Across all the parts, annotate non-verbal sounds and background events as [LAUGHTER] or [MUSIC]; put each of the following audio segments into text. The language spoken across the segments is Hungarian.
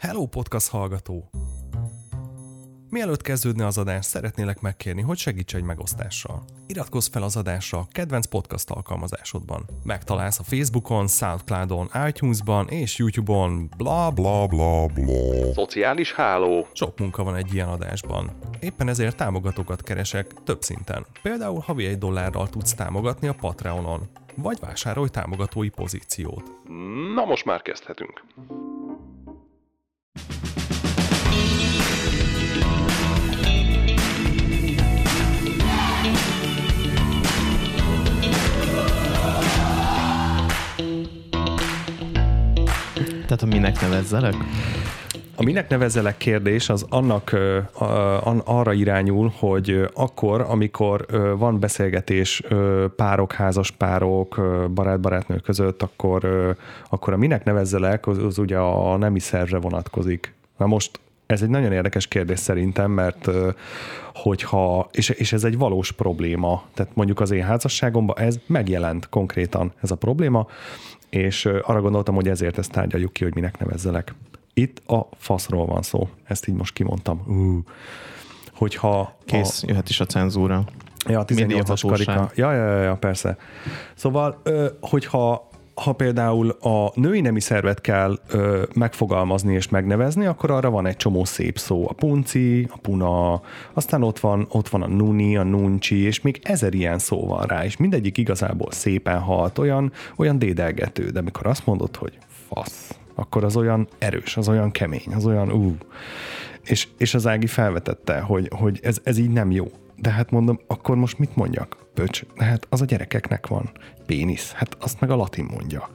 Hello podcast hallgató! Mielőtt kezdődne az adás, szeretnélek megkérni, hogy segíts egy megosztással. Iratkozz fel az adásra a kedvenc podcast alkalmazásodban. Megtalálsz a Facebookon, Soundcloudon, iTunes-ban és YouTube-on, bla bla bla bla. Szociális háló. Sok munka van egy ilyen adásban. Éppen ezért támogatókat keresek több szinten. Például havi egy dollárral tudsz támogatni a Patreonon, vagy vásárolj támogatói pozíciót. Na most már kezdhetünk. Tehát a minek nevezzelek? A minek nevezzelek kérdés az annak a, a, arra irányul, hogy akkor, amikor van beszélgetés párok, házas párok, barát-barátnő között, akkor, akkor a minek nevezzelek, az, az ugye a nemi szervre vonatkozik. Na most ez egy nagyon érdekes kérdés szerintem, mert hogyha, és, és ez egy valós probléma, tehát mondjuk az én házasságomban ez megjelent konkrétan ez a probléma, és arra gondoltam, hogy ezért ezt tárgyaljuk ki, hogy minek nevezzelek. Itt a faszról van szó, ezt így most kimondtam. Uh. Hogyha Kész, a, jöhet is a cenzúra. Ja, a 18-as Médiahatóság. karika. Ja, ja, ja, ja, persze. Szóval, hogyha ha például a női nemi szervet kell ö, megfogalmazni és megnevezni, akkor arra van egy csomó szép szó. A punci, a puna, aztán ott van, ott van a nuni, a nuncsi, és még ezer ilyen szó van rá, és mindegyik igazából szépen halt, olyan, olyan dédelgető, de amikor azt mondod, hogy fasz, akkor az olyan erős, az olyan kemény, az olyan ú. És, és az Ági felvetette, hogy, hogy ez, ez így nem jó. De hát mondom, akkor most mit mondjak? Pöcs, de hát az a gyerekeknek van. Pénisz, hát azt meg a latin mondja.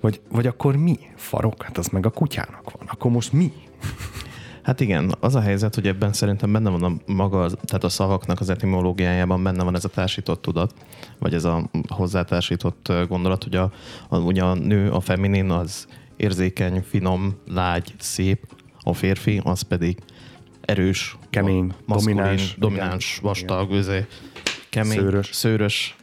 Vagy, vagy akkor mi? Farok, hát az meg a kutyának van. Akkor most mi? Hát igen, az a helyzet, hogy ebben szerintem benne van a maga, tehát a szavaknak az etimológiájában benne van ez a társított tudat, vagy ez a hozzátársított gondolat, hogy a, a, ugye a nő, a feminin az érzékeny, finom, lágy, szép, a férfi az pedig erős, Kemény, maszkulin, domináns, domináns igen. vastag, üzé, kemény, Szőrös. szőrös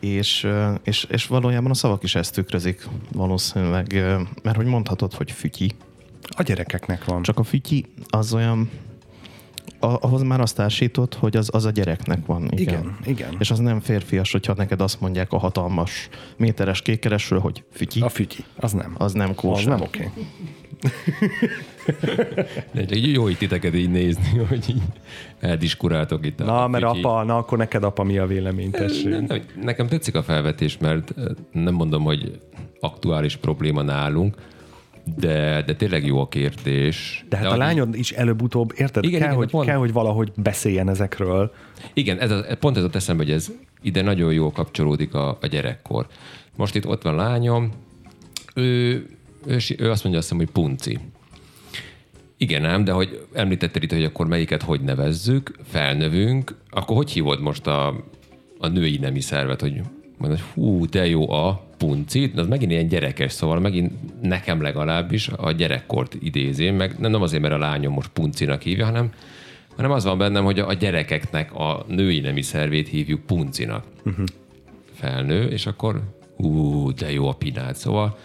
és, és, és valójában a szavak is ezt tükrözik valószínűleg, mert hogy mondhatod, hogy fütyi, A gyerekeknek van. csak a fütyi az olyan, ahhoz már azt társított, hogy az, az a gyereknek van. Igen. Igen, igen. És az nem férfias, hogyha neked azt mondják a hatalmas méteres kékeresről, hogy fütyi, A fütyi, az nem. az nem az kóser. nem oké. De így jó itt titeket így nézni, hogy így eldiskuráltok itt. Na, a mert fütyi. apa, na akkor neked apa mi a vélemény, tessék. Nem, nem, Nekem tetszik a felvetés, mert nem mondom, hogy aktuális probléma nálunk, de, de tényleg jó a kérdés. De hát a ahogy- lányod is előbb-utóbb, érted? Igen, kell, igen, hogy, pont. kell, hogy valahogy beszéljen ezekről. Igen, ez a, pont ez a eszembe, hogy ez ide nagyon jól kapcsolódik a, a gyerekkor. Most itt ott van lányom, ő, ő, ő azt mondja azt hiszem, hogy punci. Igen ám, de hogy említetted itt, hogy akkor melyiket hogy nevezzük, felnövünk, akkor hogy hívod most a, a női nemi szervet, hogy mondod, hogy hú, de jó a punci, az megint ilyen gyerekes, szóval megint nekem legalábbis a gyerekkort idézém, meg nem, azért, mert a lányom most puncinak hívja, hanem, hanem az van bennem, hogy a, gyerekeknek a női nemi szervét hívjuk puncinak. Uh-huh. Felnő, és akkor hú, de jó a pinát, szóval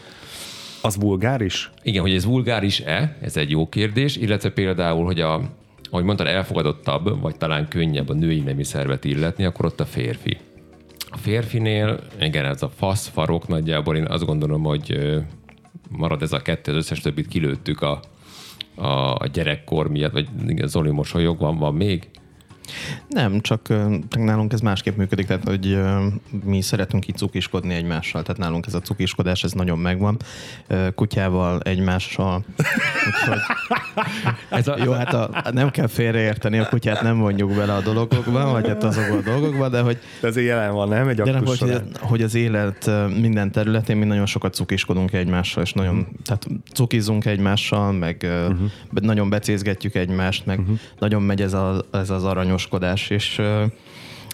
Az vulgáris? igen, hogy ez vulgáris-e, ez egy jó kérdés, illetve például, hogy a, ahogy mondtad, elfogadottabb, vagy talán könnyebb a női nemi szervet illetni, akkor ott a férfi. A férfinél, igen, ez a fasz, farok nagyjából, én azt gondolom, hogy marad ez a kettő, az összes többit kilőttük a, a, a gyerekkor miatt, vagy Zoli mosolyog, van, van még? Nem, csak nálunk ez másképp működik, tehát hogy mi szeretünk így cukiskodni egymással, tehát nálunk ez a cukiskodás, ez nagyon megvan. Kutyával, egymással. Úgyhogy, [LAUGHS] Ez a, jó, hát a, nem kell félreérteni, a kutyát nem vonjuk bele a dolgokba, vagy hát azokba a dolgokba, de hogy, De azért jelen van, nem? Egy de nem, hogy, során. hogy az élet minden területén mi nagyon sokat cukiskodunk egymással, és nagyon, tehát cukizunk egymással, meg uh-huh. nagyon becézgetjük egymást, meg uh-huh. nagyon megy ez, a, ez az aranyoskodás, és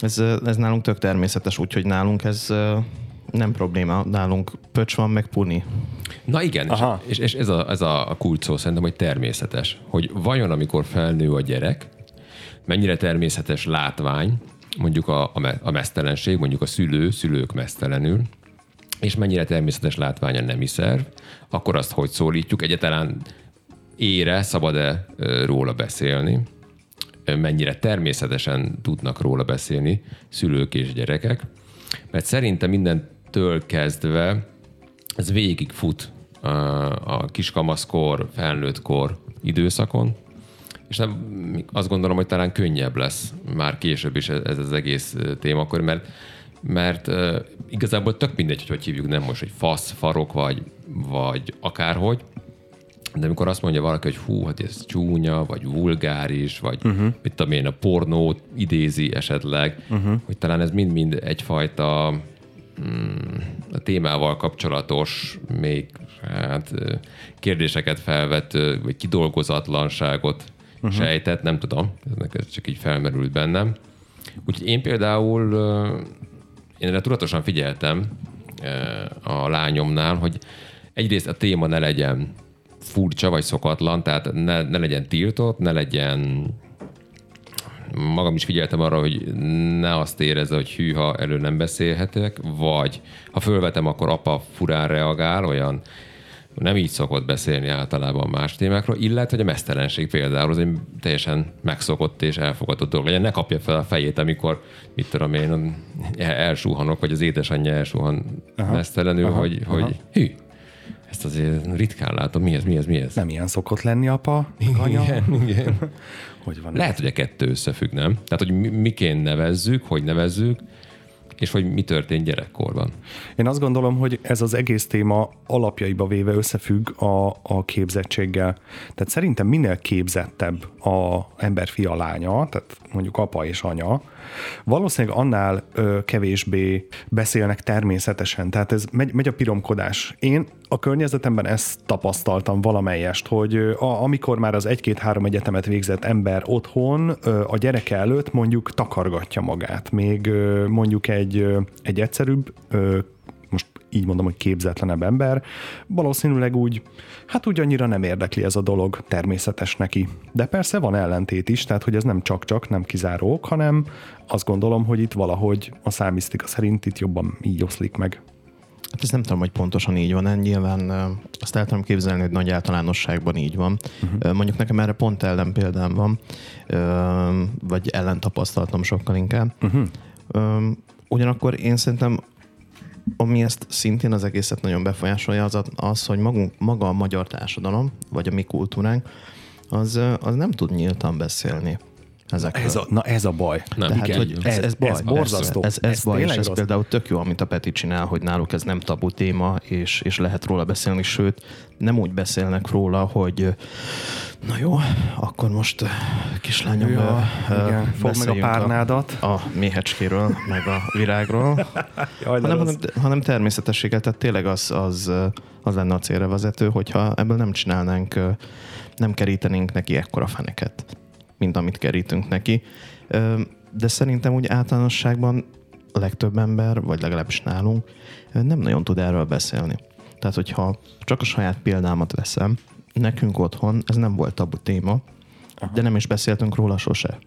ez, ez nálunk tök természetes, úgyhogy nálunk ez nem probléma, nálunk pöcs van, meg puni. Na igen, és, Aha. és, és ez, a, ez a, kulcs szó szerintem, hogy természetes. Hogy vajon, amikor felnő a gyerek, mennyire természetes látvány, mondjuk a, a, a mesztelenség, mondjuk a szülő, szülők mesztelenül, és mennyire természetes látvány a nemi szerv, akkor azt hogy szólítjuk? Egyáltalán ére szabad-e róla beszélni, mennyire természetesen tudnak róla beszélni szülők és gyerekek, mert szerintem mindentől kezdve ez végig fut a, kiskamaszkor, felnőttkor időszakon, és nem, azt gondolom, hogy talán könnyebb lesz már később is ez, az egész témakör, mert mert igazából tök mindegy, hogy hogy hívjuk, nem most, hogy fasz, farok vagy, vagy akárhogy, de amikor azt mondja valaki, hogy hú, hát ez csúnya, vagy vulgáris, vagy uh-huh. mit tudom én, a pornót idézi esetleg, uh-huh. hogy talán ez mind-mind egyfajta mm, a témával kapcsolatos, még hát, kérdéseket felvet, vagy kidolgozatlanságot uh-huh. sejtett, nem tudom, ez csak így felmerült bennem. Úgyhogy én például én erre tudatosan figyeltem a lányomnál, hogy egyrészt a téma ne legyen furcsa vagy szokatlan, tehát ne, ne legyen tiltott, ne legyen magam is figyeltem arra, hogy ne azt érezze, hogy hűha, elő nem beszélhetek, vagy ha fölvetem, akkor apa furán reagál, olyan nem így szokott beszélni általában más témákról, illetve hogy a mesztelenség például az egy teljesen megszokott és elfogadott dolog legyen. Ne kapja fel a fejét, amikor, mit tudom én, elsúhanok, vagy az édesanyja elsuhan aha, mesztelenül, aha, hogy, aha. hogy hű, ezt azért ritkán látom. Mi ez, mi ez, mi ez? Nem ilyen szokott lenni apa, anya. Igen, igen. [LAUGHS] Hogy van Lehet, hogy a kettő összefügg, nem? Tehát, hogy mi- miként nevezzük, hogy nevezzük, és hogy mi történt gyerekkorban. Én azt gondolom, hogy ez az egész téma alapjaiba véve összefügg a, a képzettséggel. Tehát szerintem minél képzettebb a ember fia lánya, tehát mondjuk apa és anya, valószínűleg annál ö, kevésbé beszélnek természetesen. Tehát ez megy, megy a piromkodás. Én a környezetemben ezt tapasztaltam valamelyest, hogy a, amikor már az egy-két-három egyetemet végzett ember otthon ö, a gyereke előtt mondjuk takargatja magát. Még ö, mondjuk egy, ö, egy egyszerűbb ö, most így mondom, hogy képzetlenebb ember, valószínűleg úgy, hát úgy annyira nem érdekli ez a dolog, természetes neki. De persze van ellentét is, tehát hogy ez nem csak-csak, nem kizárók, hanem azt gondolom, hogy itt valahogy a számisztika szerint itt jobban így oszlik meg. Hát ezt nem tudom, hogy pontosan így van, nyilván azt el tudom képzelni, hogy nagy általánosságban így van. Uh-huh. Mondjuk nekem erre pont ellen példám van, vagy ellen tapasztaltam sokkal inkább. Uh-huh. Ugyanakkor én szerintem ami ezt szintén az egészet nagyon befolyásolja, az, az hogy magunk, maga a magyar társadalom, vagy a mi kultúránk, az, az nem tud nyíltan beszélni ezekről. Ez a, na ez a baj. Nem, Tehát, igen. hogy ez, ez baj. ez borzasztó. Ez, ez, ez baj, és ez rossz. például tök jó, amit a Peti csinál, hogy náluk ez nem tabu téma, és, és lehet róla beszélni, sőt, nem úgy beszélnek róla, hogy na jó, akkor most kislányom, Ja, igen, fogd meg a párnádat. A, a méhecskéről, meg a virágról, [LAUGHS] Jaj, hanem, hanem, hanem természetességgel, tehát tényleg az, az, az lenne a célra vezető, hogyha ebből nem csinálnánk, ö, nem kerítenénk neki ekkora feneket, mint amit kerítünk neki. Ö, De szerintem úgy általánosságban a legtöbb ember, vagy legalábbis nálunk, nem nagyon tud erről beszélni. Tehát, hogyha csak a saját példámat veszem, nekünk otthon ez nem volt tabu téma, de nem is beszéltünk róla sose.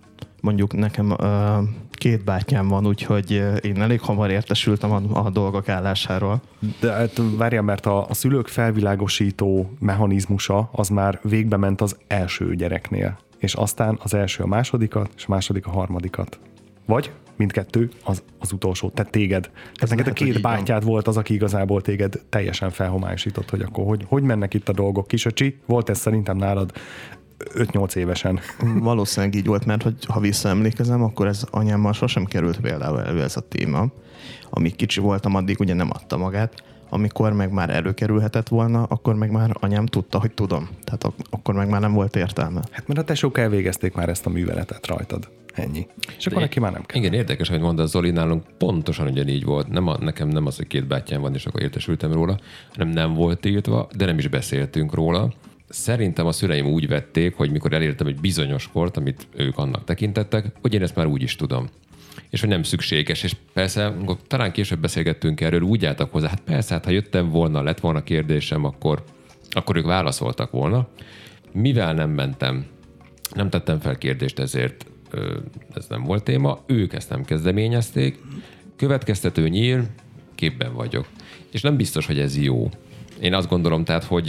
Mondjuk nekem ö, két bátyám van, úgyhogy én elég hamar értesültem a, a dolgok állásáról. De hát várjál, mert a, a szülők felvilágosító mechanizmusa az már végbe ment az első gyereknél, és aztán az első a másodikat, és a második a harmadikat. Vagy mindkettő az, az utolsó, tehát téged. Ez neked a két így van. bátyád volt az, aki igazából téged teljesen felhomályosított, hogy akkor hogy, hogy mennek itt a dolgok. Kisöcsi, volt ez szerintem nálad 5-8 évesen. Valószínűleg így volt, mert hogy ha visszaemlékezem, akkor ez anyámmal sosem került például elő ez a téma. Amíg kicsi voltam, addig ugye nem adta magát. Amikor meg már előkerülhetett volna, akkor meg már anyám tudta, hogy tudom. Tehát ak- akkor meg már nem volt értelme. Hát mert a tesók elvégezték már ezt a műveletet rajtad. Ennyi. És akkor neki már nem kell. Igen, érdekes, hogy mondta Zoli, nálunk pontosan ugyanígy volt. Nem a, nekem nem az, hogy két bátyám van, és akkor értesültem róla, hanem nem volt tiltva, de nem is beszéltünk róla. Szerintem a szüleim úgy vették, hogy mikor elértem egy bizonyos kort, amit ők annak tekintettek, hogy én ezt már úgy is tudom. És hogy nem szükséges. És persze, amikor talán később beszélgettünk erről, úgy álltak hozzá, hát persze, hát ha jöttem volna, lett volna kérdésem, akkor, akkor ők válaszoltak volna. Mivel nem mentem, nem tettem fel kérdést, ezért ez nem volt téma. Ők ezt nem kezdeményezték. Következtető nyír, képben vagyok. És nem biztos, hogy ez jó. Én azt gondolom, tehát, hogy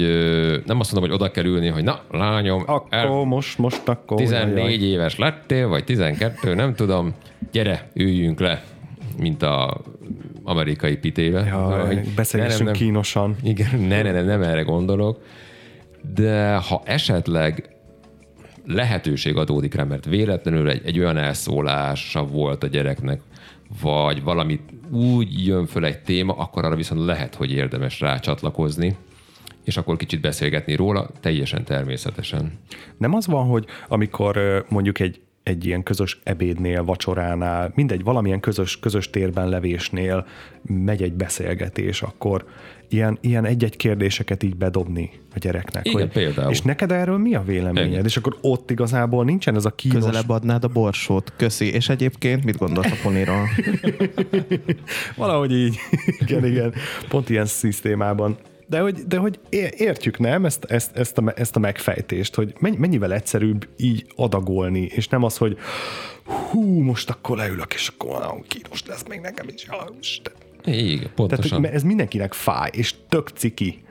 nem azt mondom, hogy oda kell ülni, hogy na, lányom, Akkor el, most, most akkor... 14 jaj. éves lettél, vagy 12, nem tudom, gyere, üljünk le, mint a amerikai pitéve. Jaj, Hogy beszélgessünk nem, nem, kínosan. Igen, ne, ne, ne, nem erre gondolok. De ha esetleg lehetőség adódik rá, mert véletlenül egy, egy olyan elszólása volt a gyereknek, vagy valamit úgy jön föl egy téma, akkor arra viszont lehet, hogy érdemes rá csatlakozni, és akkor kicsit beszélgetni róla, teljesen természetesen. Nem az van, hogy amikor mondjuk egy, egy ilyen közös ebédnél, vacsoránál, mindegy, valamilyen közös, közös térben levésnél megy egy beszélgetés, akkor ilyen, ilyen egy-egy kérdéseket így bedobni a gyereknek. Igen, például. És neked erről mi a véleményed? Igen. És akkor ott igazából nincsen ez a kínos... Közelebb adnád a borsót. Köszi. És egyébként mit gondolsz a poniról? [LAUGHS] Valahogy így, igen, igen, pont ilyen szisztémában. De hogy, de hogy értjük, nem, ezt, ezt, ezt, a, ezt a megfejtést, hogy mennyi- mennyivel egyszerűbb így adagolni, és nem az, hogy hú, most akkor leülök, és akkor nagyon kínos lesz még nekem is. Igen, Tehát pontosan. hogy ez mindenkinek fáj, és tök ciki.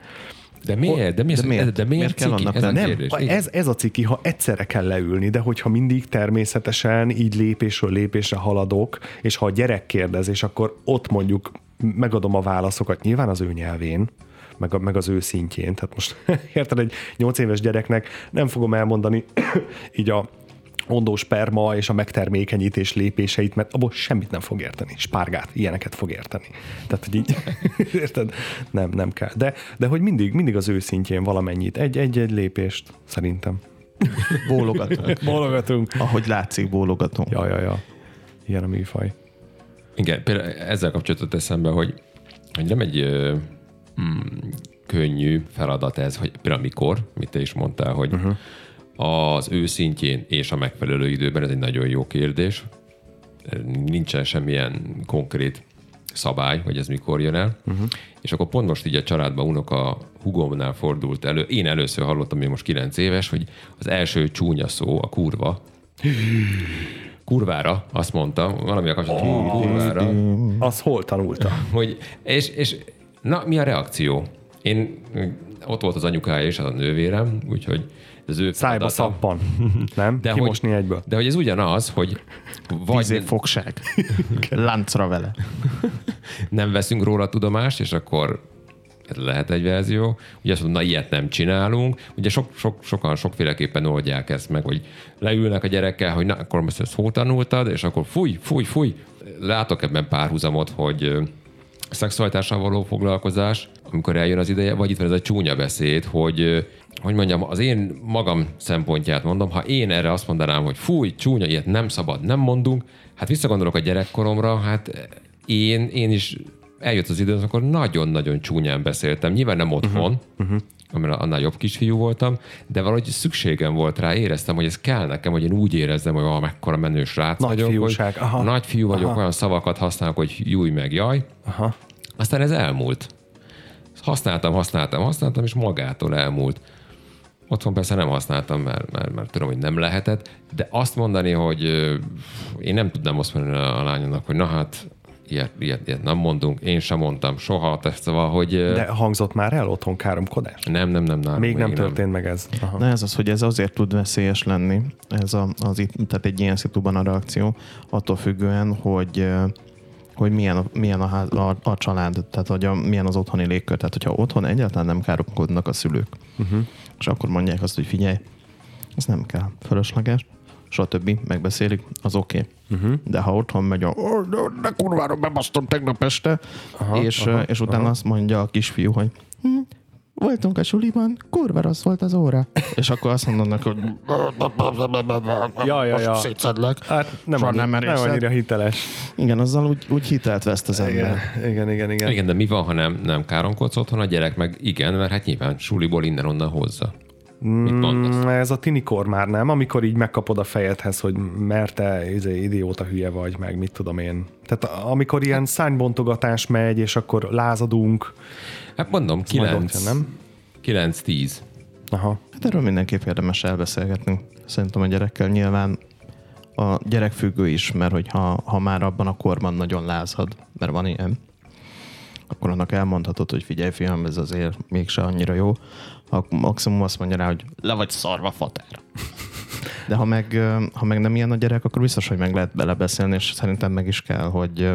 De miért? De miért, De miért? De miért, Miért kell annak Ez a? Nem, kérdés. Ez, ez a ciki, ha egyszerre kell leülni, de hogyha mindig természetesen így lépésről lépésre haladok, és ha a gyerek kérdez, és akkor ott mondjuk megadom a válaszokat, nyilván az ő nyelvén, meg, a, meg az ő szintjén. Tehát most [LAUGHS] érted, egy nyolc éves gyereknek nem fogom elmondani [CLEARS THROAT] így a ondó sperma és a megtermékenyítés lépéseit, mert abból semmit nem fog érteni. Spárgát, ilyeneket fog érteni. Tehát, hogy így, [LAUGHS] érted? Nem, nem kell. De, de hogy mindig, mindig az ő szintjén valamennyit. Egy-egy lépést, szerintem. [LAUGHS] Bólogatunk. Bologatunk. Ahogy látszik, bólogatunk. Ja, ja, ja. Ilyen a műfaj. Igen, például ezzel kapcsolatot eszembe, hogy, hogy nem egy mm, könnyű feladat ez, hogy például mikor, mit te is mondtál, hogy uh-huh. az ő szintjén és a megfelelő időben, ez egy nagyon jó kérdés. Nincsen semmilyen konkrét szabály, hogy ez mikor jön el. Uh-huh. És akkor pont most így a családban unoka hugomnál fordult elő. Én először hallottam, én most 9 éves, hogy az első csúnya szó, a kurva, kurvára, azt mondta, valami a kapcsolatban, kurvára, Az hol tanulta? hogy, és, és na, mi a reakció? Én, ott volt az anyukája és az a nővérem, úgyhogy az ő Szájba szappan. [LAUGHS] Nem? de Kimosni hogy, egyből. De hogy ez ugyanaz, hogy Tíz vagy év fogság. [LAUGHS] Láncra vele. [LAUGHS] nem veszünk róla tudomást, és akkor ez lehet egy verzió. Ugye azt mondom, na ilyet nem csinálunk. Ugye sok, sok, sokan sokféleképpen oldják ezt meg, hogy leülnek a gyerekkel, hogy na, akkor most ezt hol tanultad, és akkor fúj, fúj, fúj. Látok ebben párhuzamot, hogy szexualitással való foglalkozás, amikor eljön az ideje, vagy itt van ez a csúnya beszéd, hogy hogy mondjam, az én magam szempontját mondom, ha én erre azt mondanám, hogy fúj, csúnya, ilyet nem szabad, nem mondunk, hát visszagondolok a gyerekkoromra, hát én, én is eljött az idő, amikor nagyon-nagyon csúnyán beszéltem. Nyilván nem otthon, uh-huh. amire annál jobb kisfiú voltam, de valahogy szükségem volt rá, éreztem, hogy ez kell nekem, hogy én úgy érezzem, hogy ah, mekkora menő srác Nagy vagyok, fiúság, hogy aha. nagy fiú vagyok, Aha. olyan szavakat használok, hogy júj meg jaj. Aha. Aztán ez elmúlt. Használtam, használtam, használtam, és magától elmúlt. Otthon persze nem használtam, mert, mert, mert tudom, hogy nem lehetett, de azt mondani, hogy én nem tudnám azt mondani a lányomnak, hogy na hát, ilyet, ilyet, ilyet nem mondunk, én sem mondtam soha, tehát szóval, hogy De hangzott már el otthon káromkodás? nem, nem, nem, nem. Még nem történt meg ez. Aha. Na ez az, hogy ez azért tud veszélyes lenni, ez a, az itt, tehát egy ilyen szituban a reakció, attól függően, hogy hogy milyen, a, milyen a, ház, a, a család, tehát hogy a, milyen az otthoni légkör. Tehát, hogyha otthon egyáltalán nem káromkodnak a szülők, uh-huh. és akkor mondják azt, hogy figyelj, ez nem kell, fölösleges, stb. megbeszélik, az oké. Okay. Uh-huh. De ha otthon megy a "Ó, de, kurvára bebasztom tegnap este, aha, és, aha, és utána aha. azt mondja a kisfiú, hogy hm, voltunk a suliban, kurva rossz volt az óra. És akkor azt mondanak, hogy Ja, ja, ja. szétszedlek. Hát nem, annyi, nem nem, annyira hiteles. Igen, azzal úgy, úgy hitelt veszt az ember. Igen, igen, igen. igen. Igen, de mi van, ha nem, nem káromkodsz otthon, a gyerek meg igen, mert hát nyilván suliból innen-onnan hozza. Mit mondasz? Mm, Ez a tinikor már nem, amikor így megkapod a fejedhez, hogy mert te izé, idióta hülye vagy, meg mit tudom én. Tehát amikor ilyen szánybontogatás megy, és akkor lázadunk. Hát mondom, majd ott 9, jön, nem? 9-10. Aha. Hát erről mindenképp érdemes elbeszélgetni. Szerintem a gyerekkel nyilván a gyerek függő is, mert hogyha ha már abban a korban nagyon lázad, mert van ilyen, akkor annak elmondhatod, hogy figyelj fiam, ez azért mégse annyira jó. Akkor maximum azt mondja rá, hogy le vagy szarva fater. De ha meg, ha meg nem ilyen a gyerek, akkor biztos, hogy meg lehet belebeszélni, és szerintem meg is kell, hogy,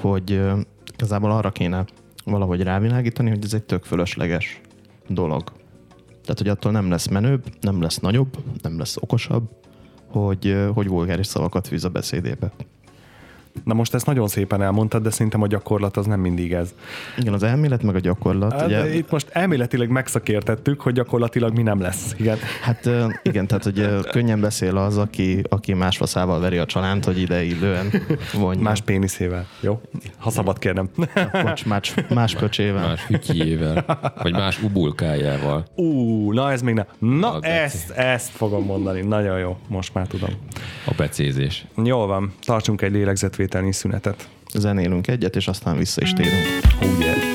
hogy igazából arra kéne valahogy rávilágítani, hogy ez egy tök fölösleges dolog. Tehát, hogy attól nem lesz menőbb, nem lesz nagyobb, nem lesz okosabb, hogy, hogy vulgáris szavakat fűz a beszédébe. Na most ezt nagyon szépen elmondtad, de szerintem a gyakorlat az nem mindig ez. Igen, az elmélet meg a gyakorlat. Hát, ugye... Itt most elméletileg megszakértettük, hogy gyakorlatilag mi nem lesz. Igen. Hát igen, tehát hogy könnyen beszél az, aki, aki más faszával veri a csalánt, hogy ide idően vonja. Más péniszével, jó? Ha szabad kérnem. Bocs, más, más pöcsével. Más fütyjével. Vagy más ubulkájával. Ú, na ez még nem. Na, ezt, ezt fogom mondani. Nagyon jó, most már tudom. A becézés. Jól van, tartsunk egy lélegzetvételt felvételnyi szünetet. Zenélünk egyet, és aztán vissza is térünk. Oh yeah.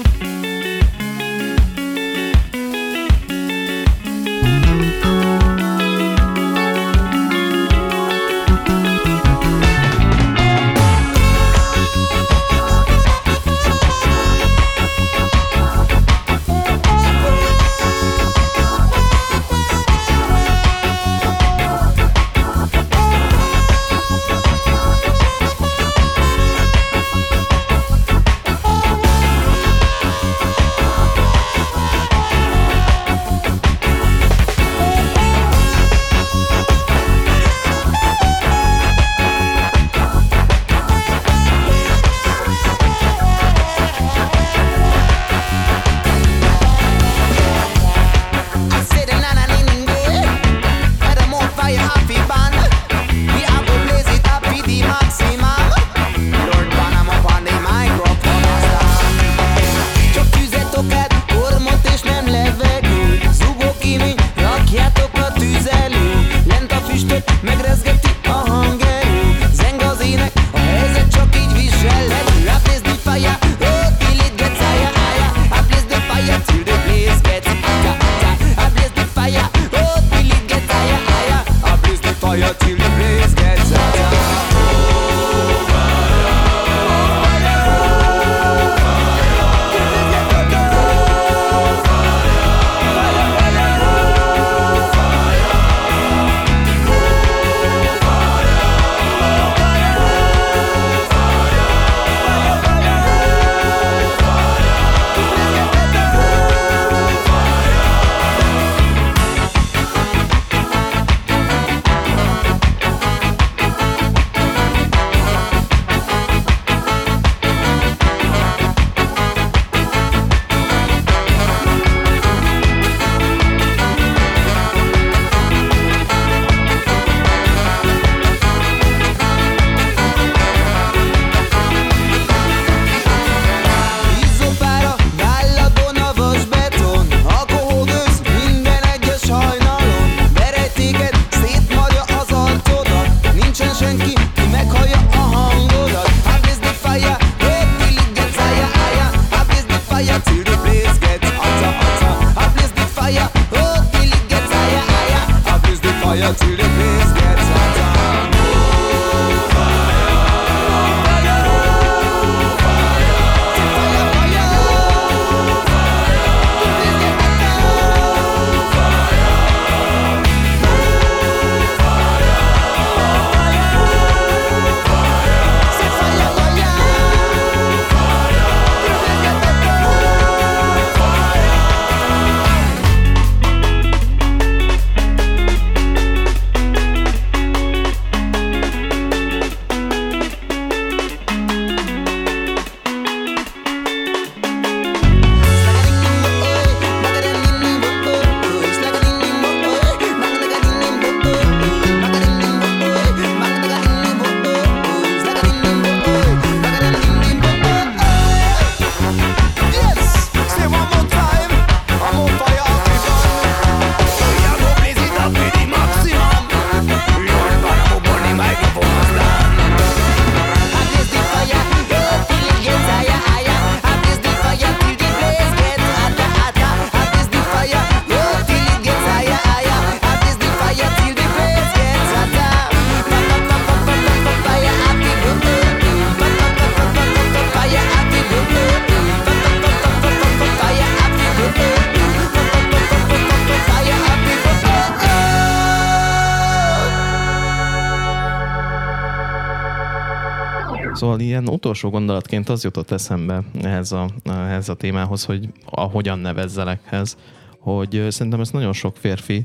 Utolsó gondolatként az jutott eszembe ehhez a, ehhez a témához, hogy ahogyan nevezzelekhez, hogy szerintem ezt nagyon sok férfi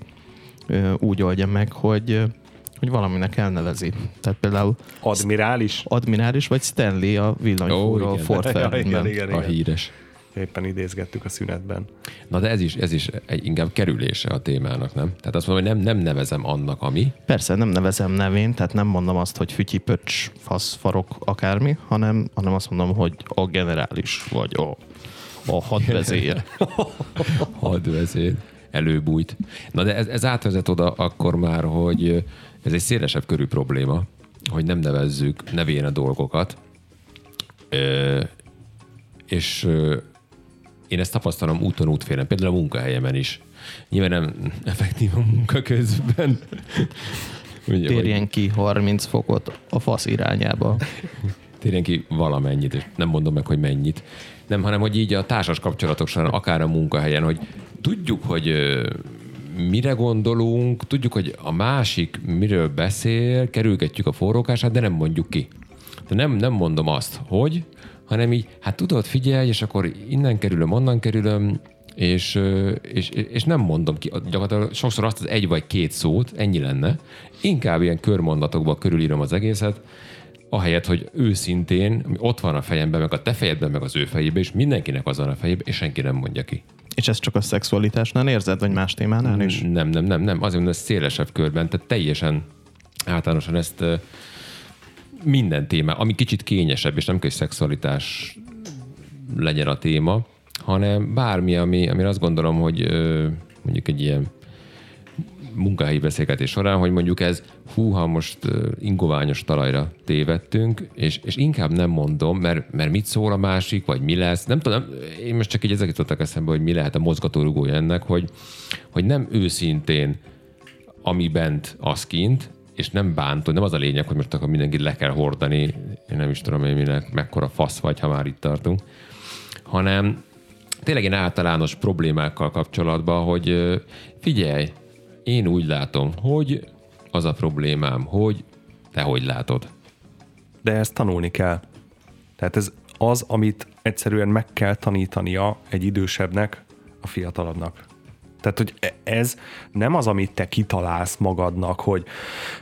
úgy oldja meg, hogy hogy valaminek elnevezi. Tehát például Admirális? Admirális, vagy Stanley a villanyfúró Ó, Ford [LAUGHS] igen, A híres. Éppen idézgettük a szünetben. Na de ez is, ez is egy inkább kerülése a témának, nem? Tehát azt mondom, hogy nem, nem nevezem annak, ami. Persze nem nevezem nevén, tehát nem mondom azt, hogy fütyi, pöcs, fasz, farok, akármi, hanem, hanem azt mondom, hogy a generális, vagy a, a hadvezér. [LAUGHS] hadvezér előbújt. Na de ez, ez átvezet oda akkor már, hogy ez egy szélesebb körű probléma, hogy nem nevezzük nevén a dolgokat. Ö, és én ezt tapasztalom úton útfélen, például a munkahelyemen is. Nyilván nem effektív a munka közben. [LAUGHS] Ugye, Térjen ki 30 fokot a fasz irányába. [LAUGHS] térjen ki valamennyit, és nem mondom meg, hogy mennyit. Nem, hanem hogy így a társas kapcsolatok során, akár a munkahelyen, hogy tudjuk, hogy mire gondolunk, tudjuk, hogy a másik miről beszél, kerülgetjük a forrókását, de nem mondjuk ki. De nem, nem mondom azt, hogy, hanem így, hát tudod, figyelj, és akkor innen kerülöm, onnan kerülöm, és, és, és nem mondom ki, gyakorlatilag sokszor azt az egy vagy két szót, ennyi lenne, inkább ilyen körmondatokba körülírom az egészet, ahelyett, hogy őszintén, ami ott van a fejemben, meg a te fejedben, meg az ő fejében, és mindenkinek az van a fejében, és senki nem mondja ki. És ezt csak a szexualitásnál érzed, vagy más témánál is? Nem, nem, nem, nem. Azért mondom, ez szélesebb körben, tehát teljesen általánosan ezt minden téma, ami kicsit kényesebb, és nem kell, hogy szexualitás legyen a téma, hanem bármi, ami, amire azt gondolom, hogy mondjuk egy ilyen munkahelyi beszélgetés során, hogy mondjuk ez, húha, most ingoványos talajra tévedtünk, és, és inkább nem mondom, mert, mert mit szól a másik, vagy mi lesz. Nem tudom, én most csak így ezeket tudtak eszembe, hogy mi lehet a mozgatórugója ennek, hogy, hogy nem őszintén ami bent, az kint, és nem bántó, nem az a lényeg, hogy most akkor mindenkit le kell hordani, én nem is tudom, hogy minek, mekkora fasz vagy, ha már itt tartunk, hanem tényleg ilyen általános problémákkal kapcsolatban, hogy figyelj, én úgy látom, hogy az a problémám, hogy te hogy látod. De ezt tanulni kell. Tehát ez az, amit egyszerűen meg kell tanítania egy idősebbnek a fiatalabbnak. Tehát, hogy e- ez nem az, amit te kitalálsz magadnak, hogy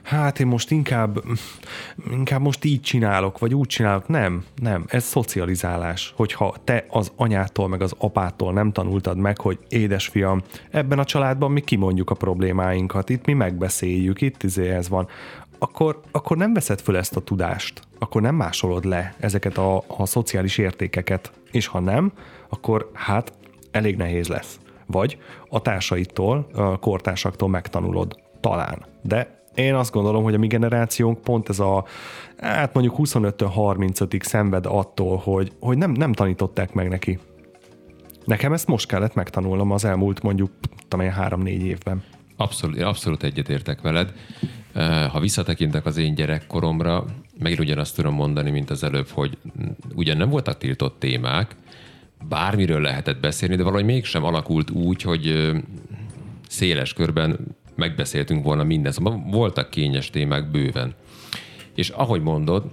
hát én most inkább, inkább most így csinálok, vagy úgy csinálok. Nem, nem, ez szocializálás. Hogyha te az anyától, meg az apától nem tanultad meg, hogy édesfiam, ebben a családban mi kimondjuk a problémáinkat, itt mi megbeszéljük, itt izé ez van, akkor, akkor nem veszed föl ezt a tudást, akkor nem másolod le ezeket a, a szociális értékeket, és ha nem, akkor hát elég nehéz lesz. Vagy a társaitól, a kortársaktól megtanulod, talán. De én azt gondolom, hogy a mi generációnk pont ez a, hát mondjuk 25-től 35-ig szenved attól, hogy, hogy nem, nem tanították meg neki. Nekem ezt most kellett megtanulnom az elmúlt mondjuk, tudom három-négy évben. Abszolút, abszolút egyetértek veled. Ha visszatekintek az én gyerekkoromra, megint ugyanazt tudom mondani, mint az előbb, hogy ugyan nem voltak tiltott témák, bármiről lehetett beszélni, de valahogy mégsem alakult úgy, hogy széles körben megbeszéltünk volna minden. Szóval voltak kényes témák bőven. És ahogy mondod,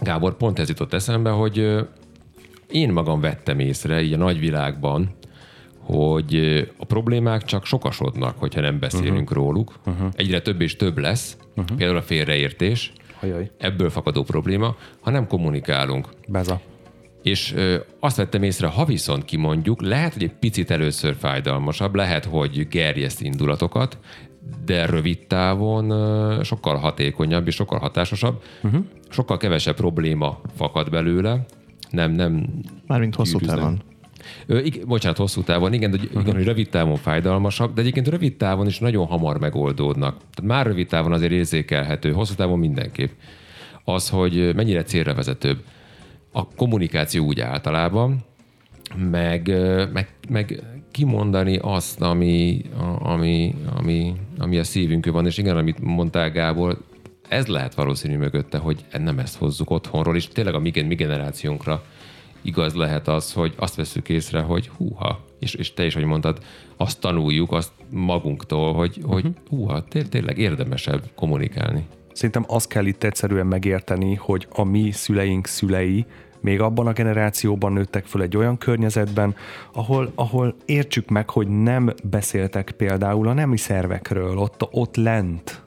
Gábor, pont ez jutott eszembe, hogy én magam vettem észre így a nagyvilágban, hogy a problémák csak sokasodnak, hogyha nem beszélünk uh-huh. róluk. Uh-huh. Egyre több és több lesz, uh-huh. például a félreértés, Ajaj. ebből fakadó probléma, ha nem kommunikálunk. Beza. És azt vettem észre, ha viszont kimondjuk, lehet, hogy egy picit először fájdalmasabb, lehet, hogy gerjeszt indulatokat, de rövid távon sokkal hatékonyabb és sokkal hatásosabb, uh-huh. sokkal kevesebb probléma fakad belőle, nem, nem Mármint hosszú gyűrűznek. távon. Ö, ig- bocsánat, hosszú távon, igen, de, igen, hogy rövid távon fájdalmasabb, de egyébként rövid távon is nagyon hamar megoldódnak. Tehát már rövid távon azért érzékelhető, hosszú távon mindenképp. Az, hogy mennyire célra vezetőbb. A kommunikáció úgy általában, meg, meg, meg kimondani azt, ami, ami, ami, ami a szívünkön van, és igen, amit mondtál Gábor, ez lehet valószínű mögötte, hogy nem ezt hozzuk otthonról, és tényleg a mi, mi generációnkra igaz lehet az, hogy azt veszük észre, hogy húha, és, és te is, hogy mondtad, azt tanuljuk azt magunktól, hogy, hogy húha, té- tényleg érdemesebb kommunikálni. Szerintem azt kell itt egyszerűen megérteni, hogy a mi szüleink szülei még abban a generációban nőttek föl egy olyan környezetben, ahol, ahol értsük meg, hogy nem beszéltek például a nemi szervekről, ott, ott lent,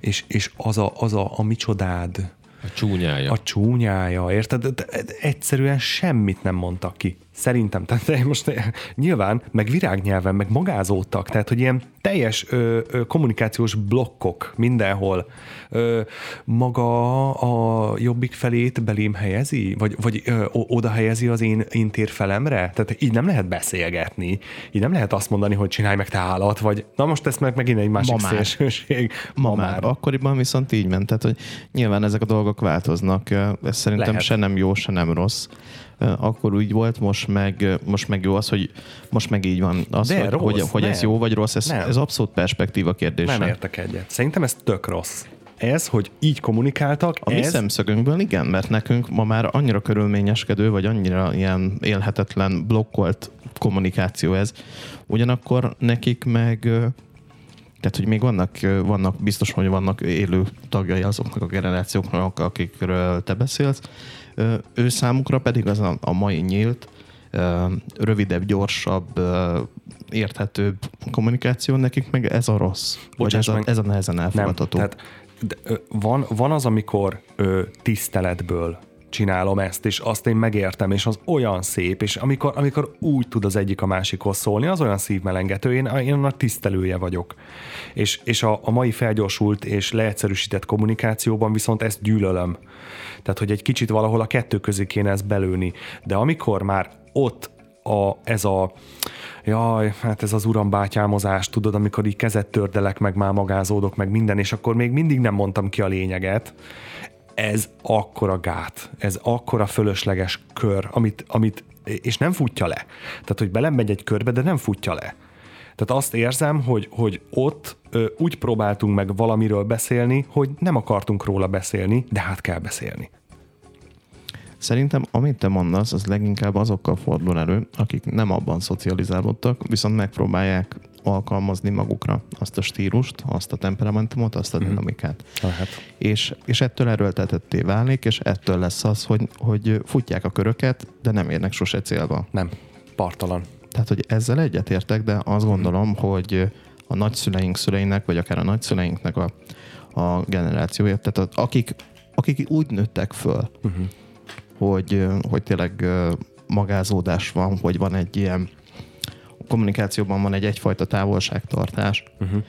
és, és az a, az a, a micsodád, A csúnyája. a csúnyája, érted? De- de Egyszerűen semmit nem mondtak ki. Szerintem, tehát de most nyilván, meg virágnyelven, meg magázódtak, tehát hogy ilyen teljes ö, ö, kommunikációs blokkok mindenhol. Ö, maga a jobbik felét belém helyezi? Vagy, vagy ö, oda helyezi az én, én térfelemre? Tehát így nem lehet beszélgetni. Így nem lehet azt mondani, hogy csinálj meg te állat, vagy na most ez meg megint egy másik Ma már. szélsőség. Ma már. Akkoriban viszont így ment. Tehát, hogy nyilván ezek a dolgok változnak. Ez szerintem Lehet. se nem jó, se nem rossz. Akkor úgy volt, most meg, most meg jó az, hogy most meg így van. Az, De hogy, rossz, hogy, hogy ez jó vagy rossz, ez, Nem. ez abszolút perspektíva kérdése. Nem értek egyet. Szerintem ez tök rossz. Ez, hogy így kommunikáltak, A mi ez... szemszögünkből igen, mert nekünk ma már annyira körülményeskedő, vagy annyira ilyen élhetetlen, blokkolt kommunikáció ez. Ugyanakkor nekik meg tehát, hogy még vannak, vannak, biztos, hogy vannak élő tagjai azoknak a generációknak, akikről te beszélsz. Ő számukra pedig az a, a mai nyílt, rövidebb, gyorsabb, érthetőbb kommunikáció, nekik meg ez a rossz. Vagy Bocsáss ez a, ez a nehezen Nem, elfogadható. tehát de, ö, van, van az, amikor ö, tiszteletből csinálom ezt, és azt én megértem, és az olyan szép, és amikor, amikor úgy tud az egyik a másikhoz szólni, az olyan szívmelengető, én, én annak tisztelője vagyok. És, és a, a mai felgyorsult és leegyszerűsített kommunikációban viszont ezt gyűlölöm. Tehát, hogy egy kicsit valahol a kettő közé kéne ezt belőni. De amikor már ott a, ez a jaj, hát ez az urambátyámozás, tudod, amikor így kezet tördelek, meg már magázódok, meg minden, és akkor még mindig nem mondtam ki a lényeget. Ez akkora gát, ez akkora fölösleges kör, amit, amit és nem futja le. Tehát, hogy belemegy egy körbe, de nem futja le. Tehát azt érzem, hogy, hogy ott ö, úgy próbáltunk meg valamiről beszélni, hogy nem akartunk róla beszélni, de hát kell beszélni. Szerintem, amit te mondasz, az leginkább azokkal fordul elő, akik nem abban szocializálódtak, viszont megpróbálják alkalmazni magukra azt a stílust, azt a temperamentumot, azt a dinamikát. Hát. És, és ettől erőltetetté válik, és ettől lesz az, hogy, hogy futják a köröket, de nem érnek sose célba. Nem, partalan. Tehát, hogy ezzel egyetértek, de azt gondolom, hogy a nagyszüleink szüleinek, vagy akár a nagyszüleinknek a, a generációja, tehát akik, akik úgy nőttek föl, uh-huh. hogy, hogy tényleg magázódás van, hogy van egy ilyen kommunikációban van egy egyfajta távolságtartás, uh-huh.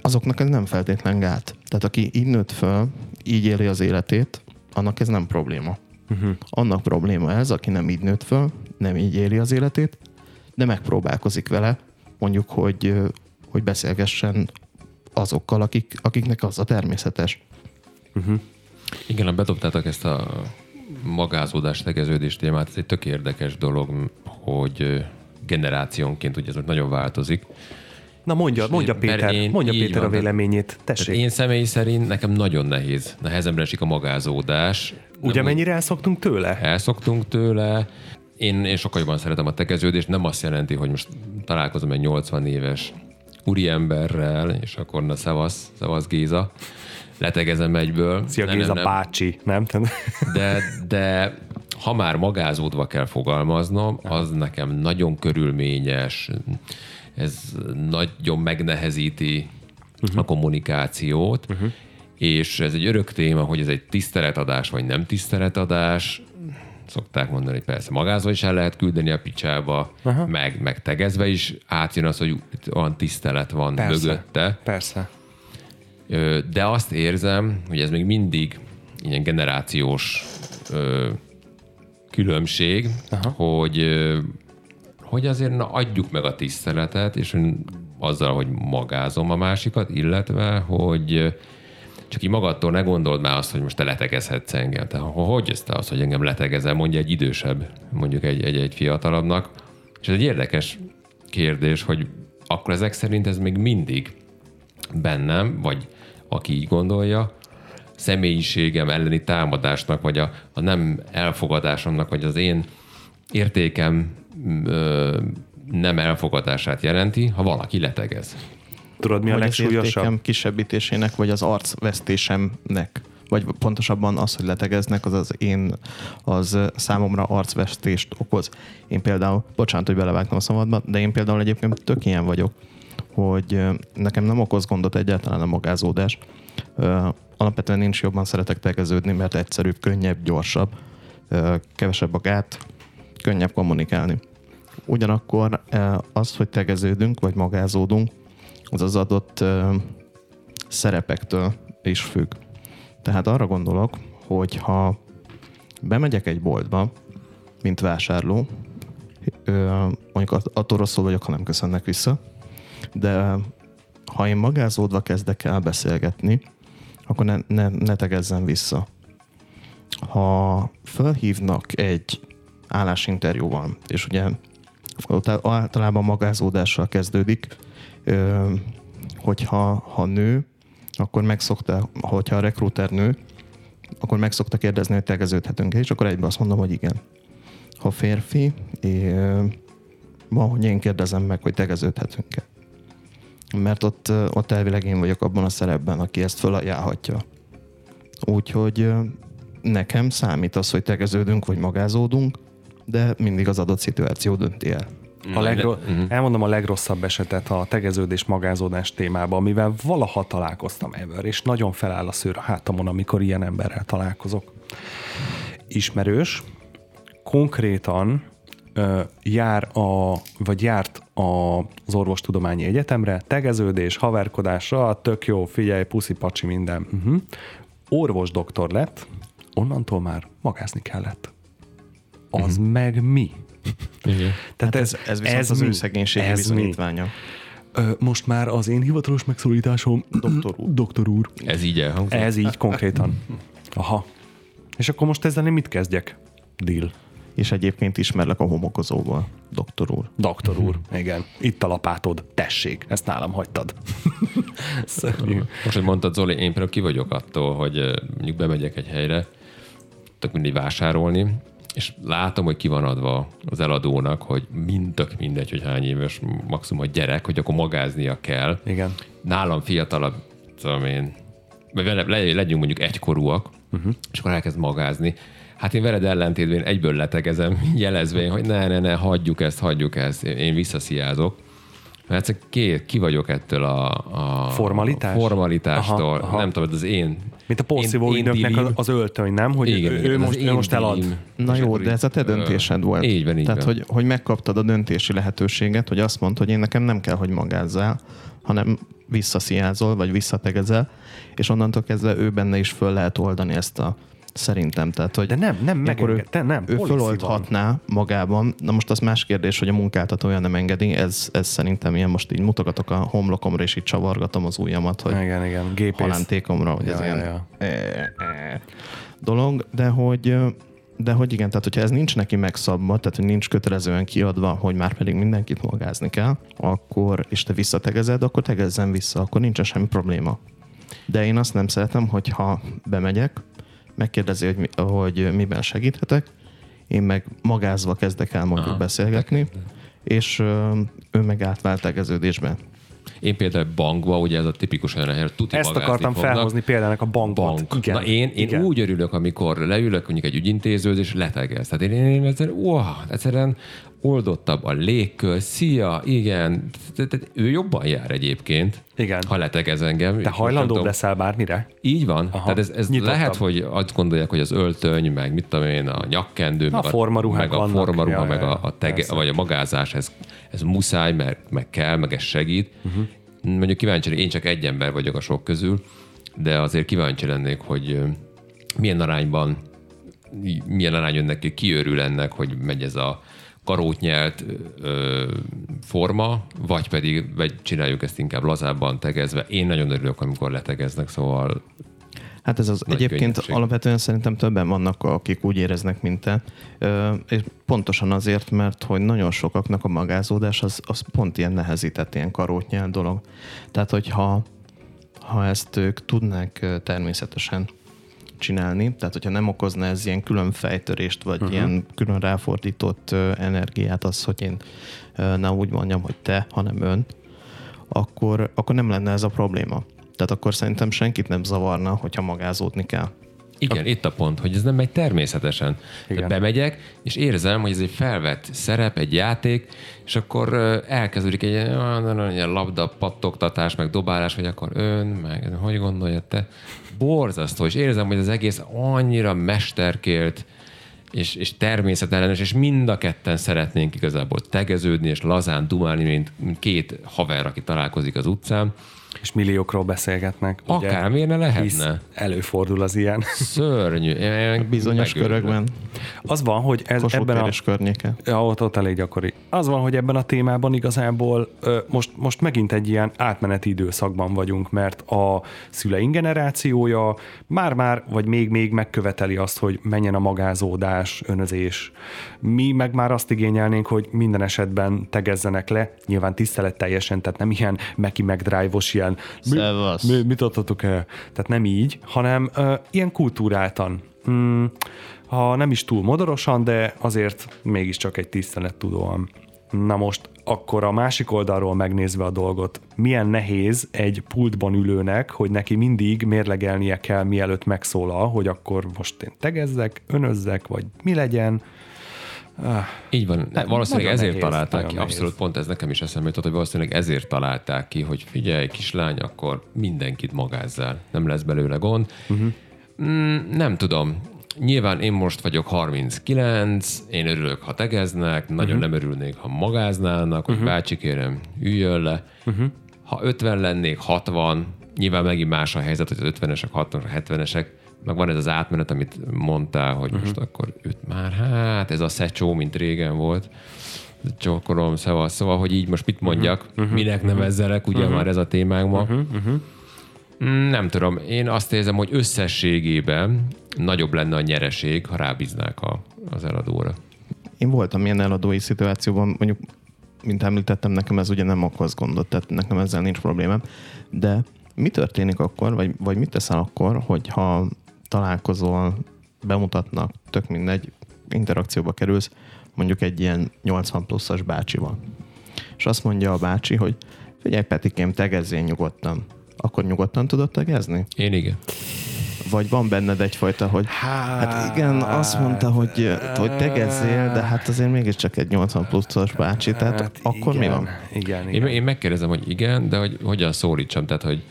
azoknak ez nem feltétlen gát. Tehát aki így nőtt föl, így éli az életét, annak ez nem probléma. Uh-huh. Annak probléma ez, aki nem így nőtt föl, nem így éli az életét, de megpróbálkozik vele, mondjuk, hogy, hogy beszélgessen azokkal, akik, akiknek az a természetes. Igen, ha bedobtátok ezt a magázódás, tegeződés témát, ez egy tök érdekes dolog, hogy generációnként, ugye ez nagyon változik. Na mondja, mondja Péter, én- mondja Péter van, a véleményét. Tessék. én személy szerint nekem nagyon nehéz, nehezemre esik a magázódás. Ugye Nem mennyire elszoktunk tőle? elszoktunk tőle. Én, én sokkal jobban szeretem a tegeződést, nem azt jelenti, hogy most találkozom egy 80 éves úriemberrel, és akkor na szevasz, szevasz Géza, letegezem egyből. Szia Nem, Géza nem, nem. bácsi, nem? De, de ha már magázódva kell fogalmaznom, az nekem nagyon körülményes, ez nagyon megnehezíti uh-huh. a kommunikációt, uh-huh. és ez egy örök téma, hogy ez egy tiszteletadás vagy nem tiszteletadás. Szokták mondani, hogy persze magázva is el lehet küldeni a picsába, uh-huh. meg, meg tegezve is átjön az, hogy olyan tisztelet van Persze. mögötte. Persze. De azt érzem, hogy ez még mindig ilyen generációs ö, különbség, Aha. hogy hogy azért na, adjuk meg a tiszteletet, és azzal, hogy magázom a másikat, illetve, hogy csak így magadtól ne gondold már azt, hogy most te letegezhetsz engem. Tehát hogy ezt az, hogy engem letegezel, mondja egy idősebb, mondjuk egy, egy, egy fiatalabbnak. És ez egy érdekes kérdés, hogy akkor ezek szerint ez még mindig bennem, vagy aki így gondolja, személyiségem elleni támadásnak, vagy a, a nem elfogadásomnak, vagy az én értékem ö, nem elfogadását jelenti, ha valaki letegez. Tudod, mi a vagy az legsúlyosabb? értékem kisebbítésének, vagy az arcvesztésemnek. Vagy pontosabban az, hogy letegeznek, az az én, az számomra arcvesztést okoz. Én például, bocsánat, hogy belevágtam a szabadba, de én például egyébként tök ilyen vagyok, hogy nekem nem okoz gondot egyáltalán a magázódás. Alapvetően nincs jobban szeretek tegeződni, mert egyszerűbb, könnyebb, gyorsabb, kevesebb a gát, könnyebb kommunikálni. Ugyanakkor az, hogy tegeződünk, vagy magázódunk, az az adott szerepektől is függ. Tehát arra gondolok, hogy ha bemegyek egy boltba, mint vásárló, mondjuk att- attól rosszul vagyok, ha nem köszönnek vissza, de ha én magázódva kezdek el beszélgetni, akkor ne, ne, ne tegezzen vissza. Ha felhívnak egy állásinterjúval, és ugye ott általában magázódással kezdődik, hogyha ha nő, akkor megszokta, hogyha a rekrúter nő, akkor meg szokta kérdezni, hogy tegeződhetünk-e, és akkor egyben azt mondom, hogy igen. Ha férfi, é, van, hogy én kérdezem meg, hogy tegeződhetünk-e. Mert ott, ott elvileg én vagyok abban a szerepben, aki ezt fölajánlhatja. Úgyhogy nekem számít az, hogy tegeződünk, vagy magázódunk, de mindig az adott szituáció dönti el. A legro- Elmondom a legrosszabb esetet a tegeződés magázódás témában, amivel valaha találkoztam ever, és nagyon feláll a szőr a hátamon, amikor ilyen emberrel találkozok. Ismerős, konkrétan jár a, vagy járt a, az orvostudományi egyetemre, tegeződés, haverkodásra, tök jó, figyelj, puszi, pacsi, minden. Uh-huh. Orvos doktor lett, onnantól már magázni kellett. Az uh-huh. meg mi? Igen. Tehát Hát ez, ez viszont ez az mi? ő szegénységi Ez mi? bizonyítványa. Ö, most már az én hivatalos megszólításom doktor úr. Doktor úr. Ez így elhangzott. Ez így konkrétan. Aha. És akkor most ezzel én mit kezdjek? Deal. És egyébként ismerlek a homokozóból, doktor úr. Doktor úr. Igen. Itt a lapátod. Tessék. Ezt nálam hagytad. [LAUGHS] Szörnyű. Most, hogy mondtad, Zoli, én például ki vagyok attól, hogy mondjuk bemegyek egy helyre, tök mindegy vásárolni, és látom, hogy ki van adva az eladónak, hogy mind tök mindegy, hogy hány éves, maximum a gyerek, hogy akkor magáznia kell. Igen. Nálam fiatalabb, tudom én, vagy le, legyünk mondjuk egykorúak, uh-huh. és akkor elkezd magázni. Hát én veled ellentétben egyből letegezem, [LAUGHS] jelezvén, hogy ne, ne, ne, hagyjuk ezt, hagyjuk ezt, én, visszasziázok. Mert egyszerűen ki, ki vagyok ettől a, a Formalitás? formalitástól. Aha, aha. Nem tudom, ez az én Mint a porszívó én- én ügynöknek dilim. az, az öltöny, nem? Hogy Igen, ő, igen, ő, most, ő most elad. dilim. Na jó, de ez a te döntésed volt. Így van, így Tehát, van. hogy, hogy megkaptad a döntési lehetőséget, hogy azt mondod, hogy én nekem nem kell, hogy magázzál, hanem visszasziázol, vagy visszategezel, és onnantól kezdve ő benne is föl lehet oldani ezt a szerintem. Tehát, hogy De nem, nem megenged, te nem, ő van. föloldhatná magában. Na most az más kérdés, hogy a munkáltatója nem engedi, ez, ez szerintem ilyen most így mutogatok a homlokomra, és így csavargatom az ujjamat, hogy Igen, igen. Gépész. halántékomra, hogy ez Ja, ilyen ja, ja. dolog, de hogy de hogy igen, tehát hogyha ez nincs neki megszabva, tehát hogy nincs kötelezően kiadva, hogy már pedig mindenkit magázni kell, akkor, és te visszategezed, akkor tegezzen vissza, akkor nincsen semmi probléma. De én azt nem szeretem, hogyha bemegyek, megkérdezi, hogy, mi, hogy miben segíthetek, én meg magázva kezdek el mondjuk Aha. beszélgetni, és ö, ő meg átvált tegeződésbe. Én például bankba, ugye ez a tipikus olyan hely, tuti Ezt akartam fognak. felhozni példának a bankot. bank. Igen. Na én, én igen. úgy örülök, amikor leülök mondjuk egy ügyintézőhöz, és letegez. Tehát én, én egyszerűen, wow, egyszerűen oldottabb a légkör, szia, igen. Tehát- Ő jobban jár egyébként, Igen. ha letegez engem. Te hajlandóbb tudom- leszel bármire? Így van. Aha, Tehát ez, ez lehet, hogy azt gondolják, hogy az öltöny, meg mit tudom én, a nyakkendő, meg formaruhák meg a formaruha, Ja, meg a, a tege, persze. vagy a magázás, ez, ez muszáj, mert meg kell, meg ez segít. Uh-huh. Mondjuk kíváncsi, én csak egy ember vagyok a sok közül, de azért kíváncsi lennék, hogy milyen arányban, milyen arány jönnek ki, ki örül ennek, hogy megy ez a karótnyelt ö, forma, vagy pedig vagy csináljuk ezt inkább lazábban tegezve. Én nagyon örülök, amikor letegeznek, szóval Hát ez az Nagy egyébként könnyedség. alapvetően szerintem többen vannak, akik úgy éreznek, mint te. És pontosan azért, mert hogy nagyon sokaknak a magázódás az, az pont ilyen nehezített, ilyen karótnyel dolog. Tehát, hogyha ha ezt ők tudnák természetesen csinálni, tehát hogyha nem okozna ez ilyen külön fejtörést, vagy uh-huh. ilyen külön ráfordított energiát az, hogy én ö, ne úgy mondjam, hogy te, hanem ön, akkor, akkor nem lenne ez a probléma. Tehát akkor szerintem senkit nem zavarna, hogyha magázódni kell. Igen, itt a pont, hogy ez nem megy természetesen. Igen. Bemegyek, és érzem, hogy ez egy felvett szerep, egy játék, és akkor elkezdődik egy ilyen, ilyen labda pattogtatás, meg dobálás, hogy akkor ön, meg hogy gondolja te. Borzasztó, és érzem, hogy az egész annyira mesterkélt, és, és természetellenes, és mind a ketten szeretnénk igazából tegeződni, és lazán dumálni, mint, mint két haver, aki találkozik az utcán. És milliókról beszélgetnek. Akár miért ne lehetne? előfordul az ilyen. Szörnyű. Bizonyos megőrülök. körökben, Az van, hogy ez, ebben a, környéke. Ja, ott, ott elég gyakori. Az van, hogy ebben a témában igazából ö, most, most megint egy ilyen átmeneti időszakban vagyunk, mert a szüleink generációja már-már, vagy még-még megköveteli azt, hogy menjen a magázódás, önözés. Mi meg már azt igényelnénk, hogy minden esetben tegezzenek le, nyilván tiszteletteljesen, tehát nem ilyen meki megdrive-os ilyen mi, mi, mit adtatok el? Tehát nem így, hanem ö, ilyen kultúráltan. Hmm, ha nem is túl modorosan, de azért mégiscsak egy tisztelettudóan. Na most akkor a másik oldalról megnézve a dolgot, milyen nehéz egy pultban ülőnek, hogy neki mindig mérlegelnie kell, mielőtt megszólal, hogy akkor most én tegezzek, önözzek, vagy mi legyen. Így van. Nem, valószínűleg ezért nehéz, találták ki. nehéz. Abszolút pont ez nekem is eszembe jutott, hogy valószínűleg ezért találták ki, hogy figyelj, kislány, akkor mindenkit magázzál. Nem lesz belőle gond. Uh-huh. Mm, nem tudom. Nyilván én most vagyok 39, én örülök, ha tegeznek, nagyon nem örülnék, ha magáznának, hogy bácsi kérem, üljön le. Ha 50 lennék, 60, nyilván megint más a helyzet, hogy az 50-esek, 60-esek, 70-esek, meg van ez az átmenet, amit mondtál, hogy most akkor őt már, hát ez a szecsó, mint régen volt. Csókolom, szóval, szóval, hogy így most mit mondjak, minek nevezzelek, ugye már ez a témánk ma. Mm, Nem tudom, én azt érzem, hogy összességében nagyobb lenne a nyereség, ha rábíznák a, az eladóra. Én voltam ilyen eladói szituációban, mondjuk, mint említettem, nekem ez ugye nem okoz gondot, tehát nekem ezzel nincs problémám, de mi történik akkor, vagy, vagy mit teszel akkor, hogyha találkozol, bemutatnak, tök mindegy, interakcióba kerülsz, mondjuk egy ilyen 80 pluszas bácsival. És azt mondja a bácsi, hogy figyelj Petikém, tegezzél nyugodtan. Akkor nyugodtan tudod tegezni? Én igen. Vagy van benned egyfajta, hogy hát igen, azt mondta, hogy, hogy tegezzél, de hát azért mégiscsak egy 80 pluszos bácsi, tehát hát akkor igen, mi van? Igen, Én, igen. én megkérdezem, hogy igen, de hogy hogyan szólítsam, tehát hogy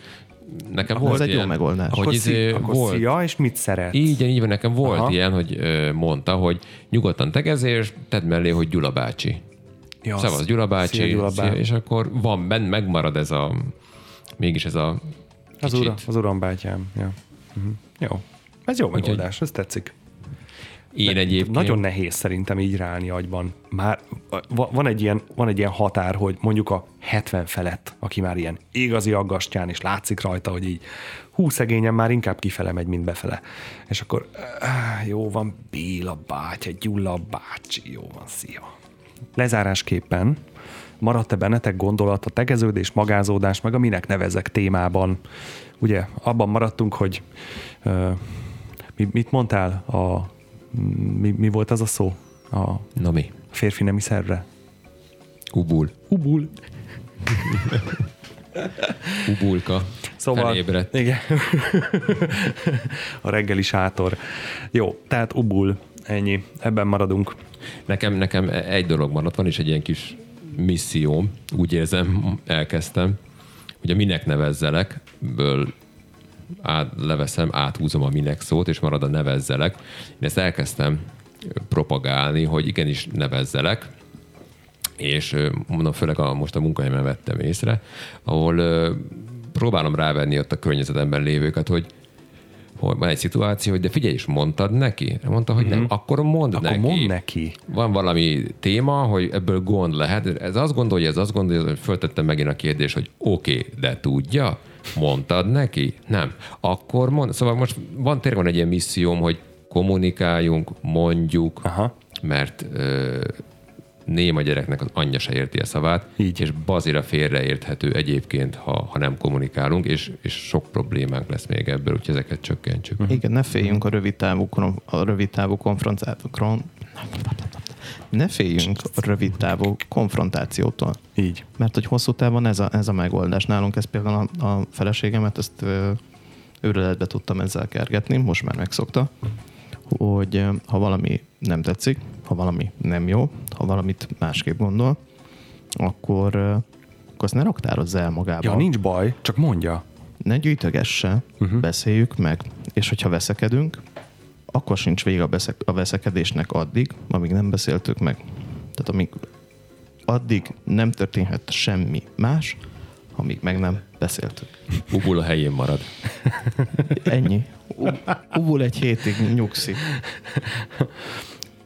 nekem Akkor volt ez egy jó ilyen, megoldás. Hogy akkor, izé, szia, akkor volt, szia, és mit szeret? Így, így van, nekem volt Aha. ilyen, hogy mondta, hogy nyugodtan tegezél, és tedd mellé, hogy Gyula bácsi. Ja, Szevasz, Gyula bácsi, Szia, Gyula szia, bácsi. és akkor van benne, megmarad ez a, mégis ez a Az, kicsit. ura, az uram bátyám. Ja. Uh-huh. Jó. Ez jó megoldás, ez tetszik. Én egyébként... Nagyon nehéz szerintem így ráállni agyban. Már va- van egy, ilyen, van egy ilyen határ, hogy mondjuk a 70 felett, aki már ilyen igazi aggastyán, és látszik rajta, hogy így hú, szegényen már inkább kifele megy, mint befele. És akkor jó van, Béla bátya, Gyula bácsi, jó van, szia. Lezárásképpen maradt-e bennetek gondolat a tegeződés, magázódás, meg a minek nevezek témában? Ugye abban maradtunk, hogy uh, mi, mit mondtál a mi, mi volt az a szó? A Na mi? férfi nemi szervre? Ubul. Ubul. Ubulka. Szóval, Felébredt. igen. a reggeli sátor. Jó, tehát ubul. Ennyi. Ebben maradunk. Nekem, nekem egy dolog maradt, van is egy ilyen kis misszióm, úgy érzem, elkezdtem, hogy a minek nevezzelek, ből át, leveszem, áthúzom a minek szót, és marad a nevezzelek. Én ezt elkezdtem propagálni, hogy igenis nevezzelek, és mondom, főleg a, most a munkahelyemen vettem észre, ahol ö, próbálom rávenni ott a környezetemben lévőket, hogy hogy van egy szituáció, hogy de figyelj, és mondtad neki? Mondta, hogy nem. Akkor mondd Akkor neki. mondd neki. Van valami téma, hogy ebből gond lehet. Ez azt gondolja, ez azt gondolja, hogy föltettem megint a kérdést, hogy oké, okay, de tudja? Mondtad neki? Nem. Akkor mond. Szóval most van tényleg van egy ilyen misszióm, hogy kommunikáljunk, mondjuk, Aha. mert ö, néma gyereknek az anyja se érti a szavát, Így. és bazira félreérthető egyébként, ha, ha nem kommunikálunk, és, és sok problémánk lesz még ebből, úgyhogy ezeket csökkentsük. Igen, ne féljünk a rövid távú, a rövid távú konfrontációkról. Ne féljünk a rövid távú konfrontációtól. Így. Mert hogy hosszú távon ez a, ez a megoldás. Nálunk ez például a, a feleségemet, ezt ö, őrületbe tudtam ezzel kergetni, most már megszokta, hogy ha valami nem tetszik, ha valami nem jó, ha valamit másképp gondol, akkor, akkor azt ne raktározza el magába. Ja, nincs baj, csak mondja. Ne gyűjtögesse, uh-huh. beszéljük meg, és hogyha veszekedünk, akkor sincs vége a, beszek, a veszekedésnek addig, amíg nem beszéltük meg. Tehát amíg addig nem történhet semmi más, amíg meg nem beszéltük. Ubul a helyén marad. Ennyi. U- Uvul egy hétig nyugszik.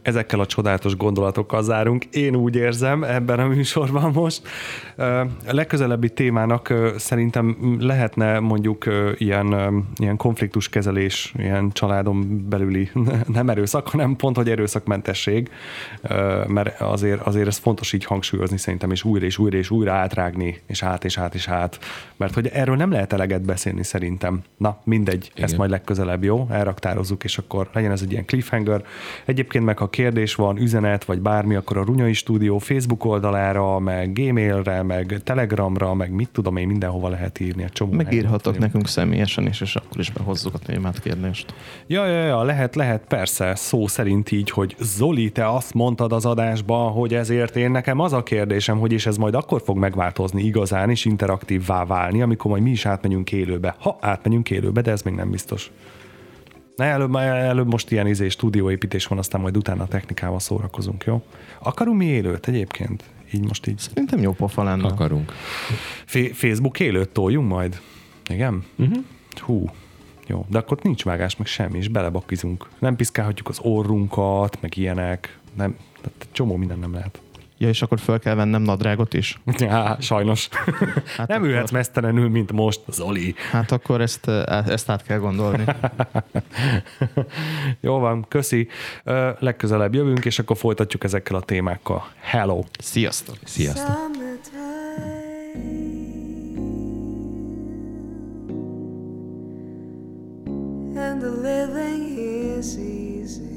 Ezekkel a csodálatos gondolatokkal zárunk. Én úgy érzem ebben a műsorban most. A legközelebbi témának szerintem lehetne mondjuk ilyen, ilyen konfliktuskezelés, ilyen családon belüli [LAUGHS] nem erőszak, hanem pont, hogy erőszakmentesség, mert azért, azért ez fontos így hangsúlyozni szerintem, és újra és újra és újra átrágni, és át és át és át, mert hogy erről nem lehet eleget beszélni szerintem. Na, mindegy, Igen. ezt majd legközelebb jó, elraktározzuk, és akkor legyen ez egy ilyen cliffhanger. Egyébként meg, ha kérdés van, üzenet, vagy bármi, akkor a Runyai Stúdió Facebook oldalára, meg Gmailre, meg Telegramra, meg mit tudom én, mindenhova lehet írni. A csomó Megírhatok vagyunk. nekünk személyesen is, és akkor is behozzuk a témát kérdést. Ja, ja, ja, lehet, lehet, persze, szó szerint így, hogy Zoli, te azt mondtad az adásban, hogy ezért én nekem az a kérdésem, hogy és ez majd akkor fog megváltozni igazán és interaktívvá válni, amikor majd mi is átmegyünk élőbe. Ha átmegyünk élőbe, de ez még nem biztos. Előbb, előbb most ilyen izé, stúdióépítés van, aztán majd utána a technikával szórakozunk, jó? Akarunk mi élőt egyébként? Így most így. Szerintem jó pofa lenne. Akarunk. F- Facebook élőt toljunk majd? Igen? Uh-huh. Hú, jó. De akkor nincs vágás, meg semmi, és belebakizunk. Nem piszkálhatjuk az orrunkat, meg ilyenek. Nem, tehát csomó minden nem lehet. Ja, és akkor föl kell vennem nadrágot is? [LAUGHS] Já, sajnos. Hát nem akkor- ülhetsz mesztelenül, mint most, Zoli. Hát akkor ezt, eh, ezt át kell gondolni. [LAUGHS] Jó van, köszi. Legközelebb jövünk, és akkor folytatjuk ezekkel a témákkal. Hello! Sziasztok! Sziasztok! And the living is easy.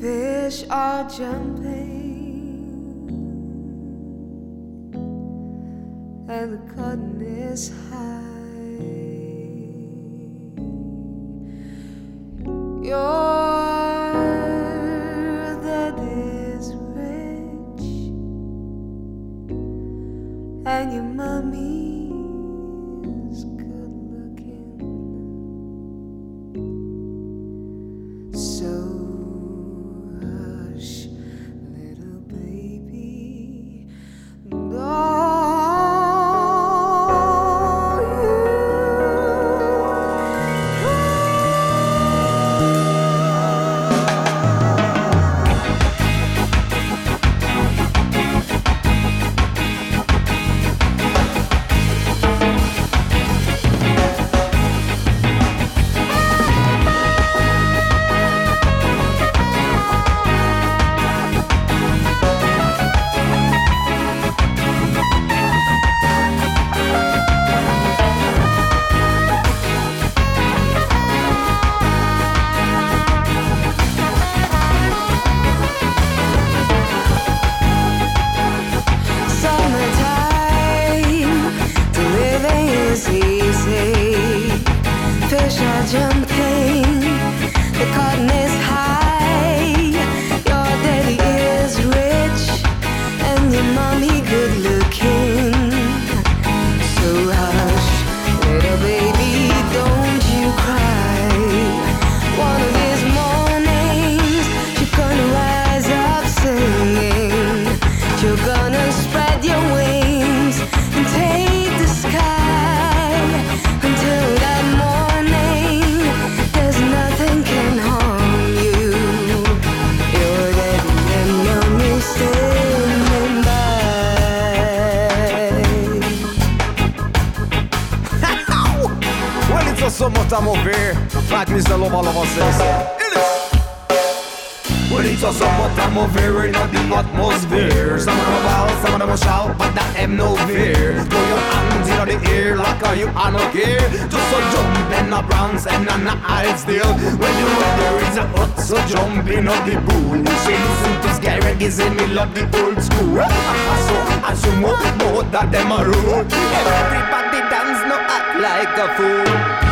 Fish are jumping, and the cotton is high. Your dad is rich, and your mommy's It's a summertime affair in the atmosphere. Some of them shout, some of them shout, but that have no fear. Throw your hands in the air like cause you are no care. Just a jump in a bronze and a hide still. When the weather is a hot, so jump in on the pool. You say listen to Sky Reggae, say me love the old school. Ah, ah, ah, so as you move, more that them a rule. Everybody dance, no act like a fool.